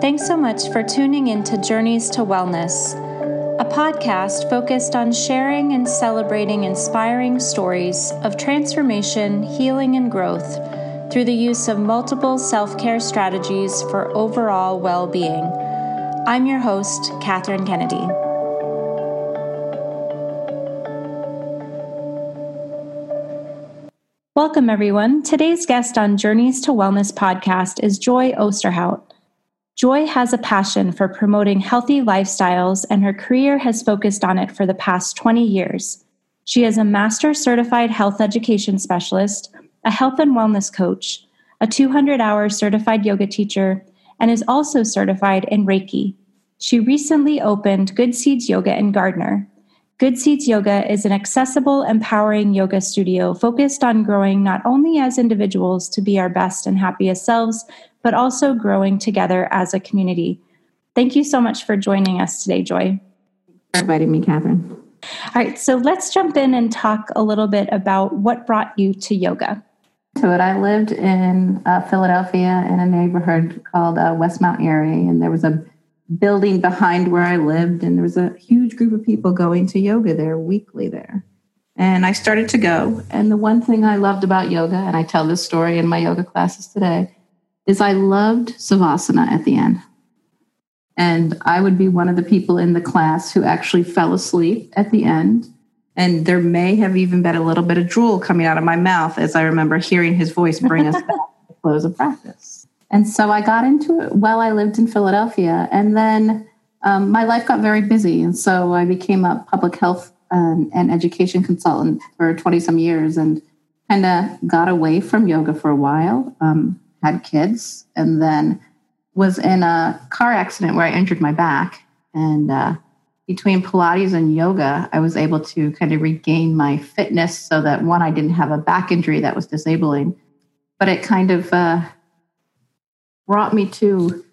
Thanks so much for tuning in to Journeys to Wellness, a podcast focused on sharing and celebrating inspiring stories of transformation, healing, and growth through the use of multiple self care strategies for overall well being. I'm your host, Katherine Kennedy. Welcome, everyone. Today's guest on Journeys to Wellness podcast is Joy Osterhout. Joy has a passion for promoting healthy lifestyles, and her career has focused on it for the past 20 years. She is a master certified health education specialist, a health and wellness coach, a 200 hour certified yoga teacher, and is also certified in Reiki. She recently opened Good Seeds Yoga in Gardner, Good Seeds Yoga is an accessible, empowering yoga studio focused on growing not only as individuals to be our best and happiest selves, but also growing together as a community. Thank you so much for joining us today, Joy. For inviting me, Catherine. All right, so let's jump in and talk a little bit about what brought you to yoga. So, I lived in uh, Philadelphia in a neighborhood called uh, West Mount Airy, and there was a building behind where I lived, and there was a huge group of people going to yoga there weekly there. And I started to go. And the one thing I loved about yoga, and I tell this story in my yoga classes today, is I loved Savasana at the end. And I would be one of the people in the class who actually fell asleep at the end. And there may have even been a little bit of drool coming out of my mouth as I remember hearing his voice bring us back to the close of practice. And so I got into it while I lived in Philadelphia. And then um, my life got very busy. And so I became a public health um, and education consultant for 20 some years and kind of got away from yoga for a while, um, had kids, and then was in a car accident where I injured my back. And uh, between Pilates and yoga, I was able to kind of regain my fitness so that one, I didn't have a back injury that was disabling, but it kind of uh, brought me to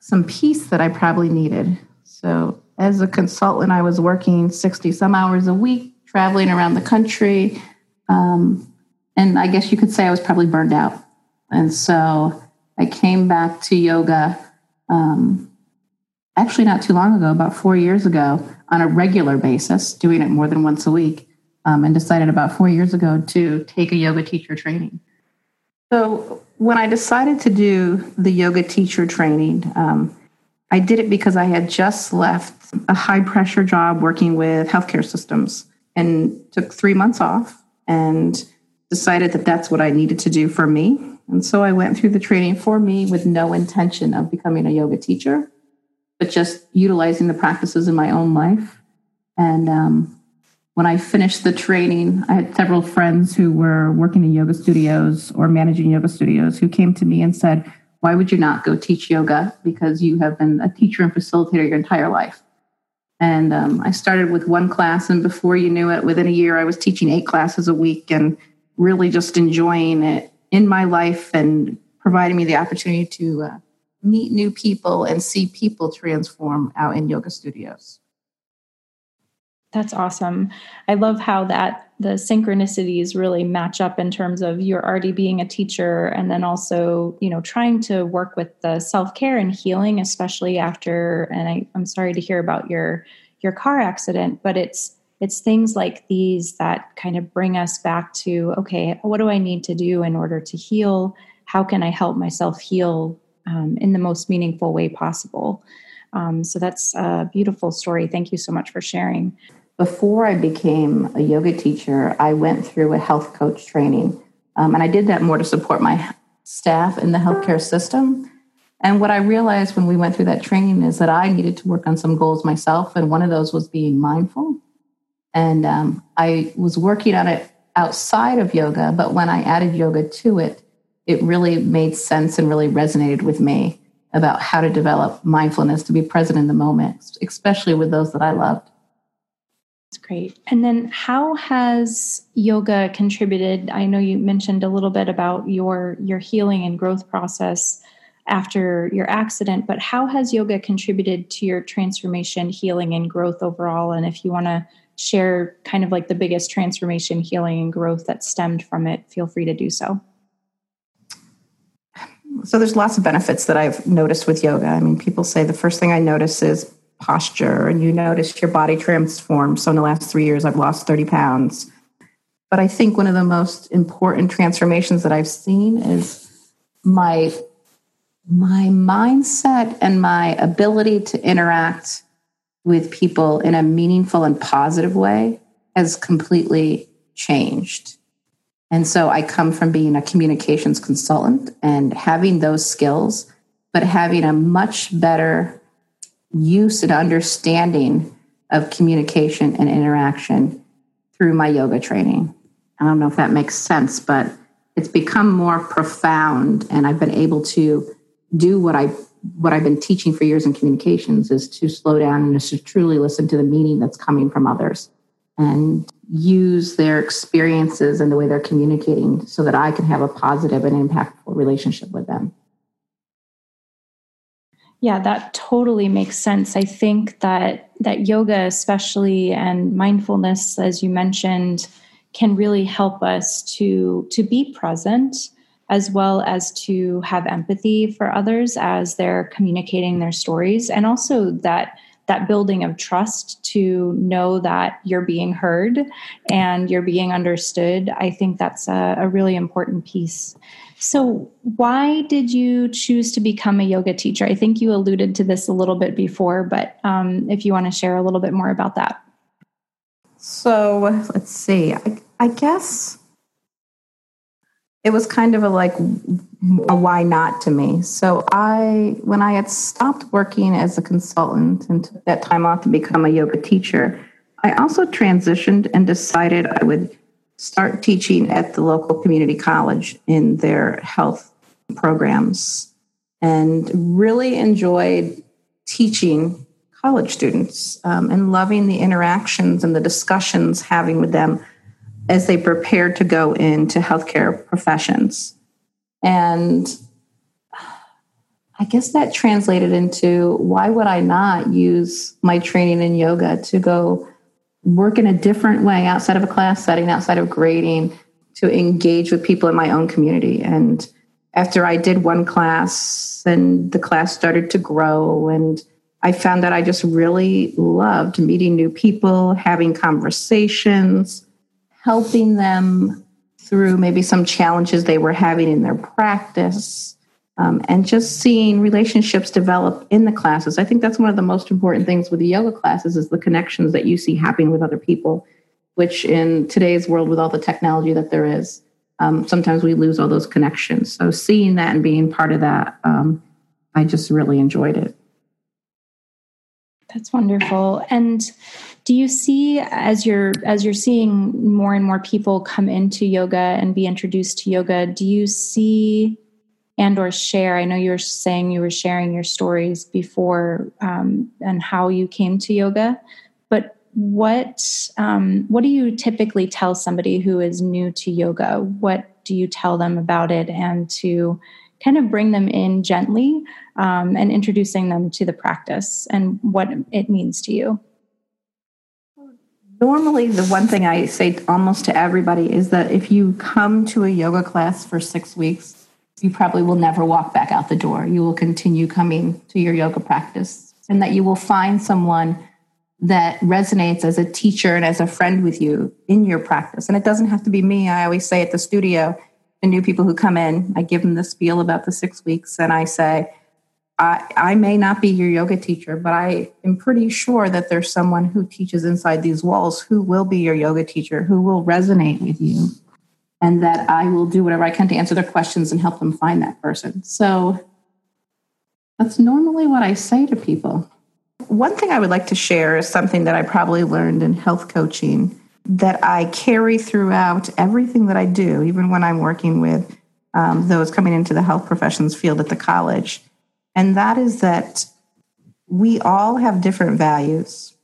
some peace that I probably needed. So, as a consultant, I was working 60 some hours a week, traveling around the country. Um, and I guess you could say I was probably burned out. And so I came back to yoga um, actually not too long ago, about four years ago, on a regular basis, doing it more than once a week, um, and decided about four years ago to take a yoga teacher training. So when I decided to do the yoga teacher training, um, I did it because I had just left a high pressure job working with healthcare systems and took three months off and decided that that's what I needed to do for me. And so I went through the training for me with no intention of becoming a yoga teacher, but just utilizing the practices in my own life. And um, when I finished the training, I had several friends who were working in yoga studios or managing yoga studios who came to me and said, Why would you not go teach yoga? Because you have been a teacher and facilitator your entire life. And um, I started with one class, and before you knew it, within a year, I was teaching eight classes a week and really just enjoying it in my life and providing me the opportunity to uh, meet new people and see people transform out in yoga studios. That's awesome. I love how that the synchronicities really match up in terms of you're already being a teacher and then also, you know, trying to work with the self-care and healing, especially after and I, I'm sorry to hear about your your car accident, but it's it's things like these that kind of bring us back to okay, what do I need to do in order to heal? How can I help myself heal um, in the most meaningful way possible? Um, so that's a beautiful story. Thank you so much for sharing. Before I became a yoga teacher, I went through a health coach training. Um, and I did that more to support my staff in the healthcare system. And what I realized when we went through that training is that I needed to work on some goals myself. And one of those was being mindful. And um, I was working on it outside of yoga, but when I added yoga to it, it really made sense and really resonated with me about how to develop mindfulness to be present in the moment, especially with those that I loved. That's great. And then how has yoga contributed? I know you mentioned a little bit about your your healing and growth process after your accident, but how has yoga contributed to your transformation, healing and growth overall? And if you want to share kind of like the biggest transformation, healing and growth that stemmed from it, feel free to do so. so there's lots of benefits that I've noticed with yoga. I mean, people say the first thing I notice is posture, and you notice your body transforms. So in the last three years, I've lost 30 pounds. But I think one of the most important transformations that I've seen is my my mindset and my ability to interact with people in a meaningful and positive way has completely changed. And so I come from being a communications consultant and having those skills, but having a much better use and understanding of communication and interaction through my yoga training. I don't know if that makes sense, but it's become more profound and I've been able to do what I what I've been teaching for years in communications is to slow down and to truly listen to the meaning that's coming from others and use their experiences and the way they're communicating so that I can have a positive and impactful relationship with them. Yeah, that totally makes sense. I think that that yoga especially and mindfulness as you mentioned can really help us to to be present as well as to have empathy for others as they're communicating their stories. And also that that building of trust to know that you're being heard and you're being understood. I think that's a, a really important piece. So why did you choose to become a yoga teacher? I think you alluded to this a little bit before but um, if you want to share a little bit more about that. So let's see. I, I guess it was kind of a like a why not to me. So I when I had stopped working as a consultant and took that time off to become a yoga teacher, I also transitioned and decided I would start teaching at the local community college in their health programs and really enjoyed teaching college students um, and loving the interactions and the discussions having with them as they prepared to go into healthcare professions. And I guess that translated into why would I not use my training in yoga to go work in a different way outside of a class setting, outside of grading, to engage with people in my own community. And after I did one class and the class started to grow and I found that I just really loved meeting new people, having conversations, helping them through maybe some challenges they were having in their practice. Um, and just seeing relationships develop in the classes. I think that's one of the most important things with the yoga classes is the connections that you see happening with other people, which in today's world with all the technology that there is, um, sometimes we lose all those connections. So seeing that and being part of that, um, I just really enjoyed it. That's wonderful. And do you see as you're as you're seeing more and more people come into yoga and be introduced to yoga, do you see and or share? I know you were saying you were sharing your stories before um, and how you came to yoga, but what um, what do you typically tell somebody who is new to yoga? What do you tell them about it, and to kind of bring them in gently um, and introducing them to the practice and what it means to you? Normally, the one thing I say almost to everybody is that if you come to a yoga class for six weeks, you probably will never walk back out the door. You will continue coming to your yoga practice, and that you will find someone that resonates as a teacher and as a friend with you in your practice. And it doesn't have to be me. I always say at the studio, the new people who come in, I give them the spiel about the six weeks, and I say, I, may not be your yoga teacher, but I am pretty sure that there's someone who teaches inside these walls who will be your yoga teacher, who will resonate with you, and that I will do whatever I can to answer their questions and help them find that person. So that's normally what I say to people. One thing I would like to share is something that I probably learned in health coaching that I carry throughout everything that I do, even when I'm working with um, those coming into the health professions field at the college and that is that we all have different values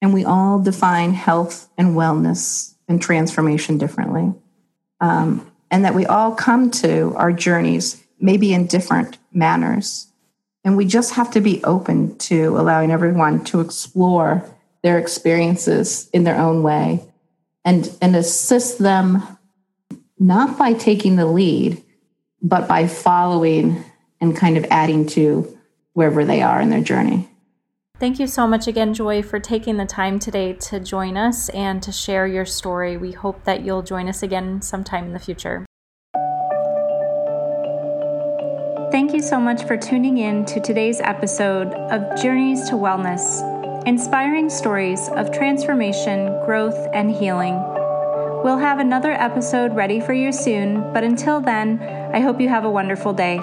and we all define health and wellness and transformation differently. Um, and that we all come to our journeys maybe in different manners. And we just have to be open to allowing everyone to explore their experiences in their own way and, and assist them not by taking the lead, but by following and kind of adding to wherever they are in their journey. Thank you so much again, Joy, for taking the time today to join us and to share your story. We hope that you'll join us again sometime in the future. Thank you so much for tuning in to today's episode of Journeys to Wellness, inspiring stories of transformation, growth, and healing. We'll have another episode ready for you soon, but until then, I hope you have a wonderful day.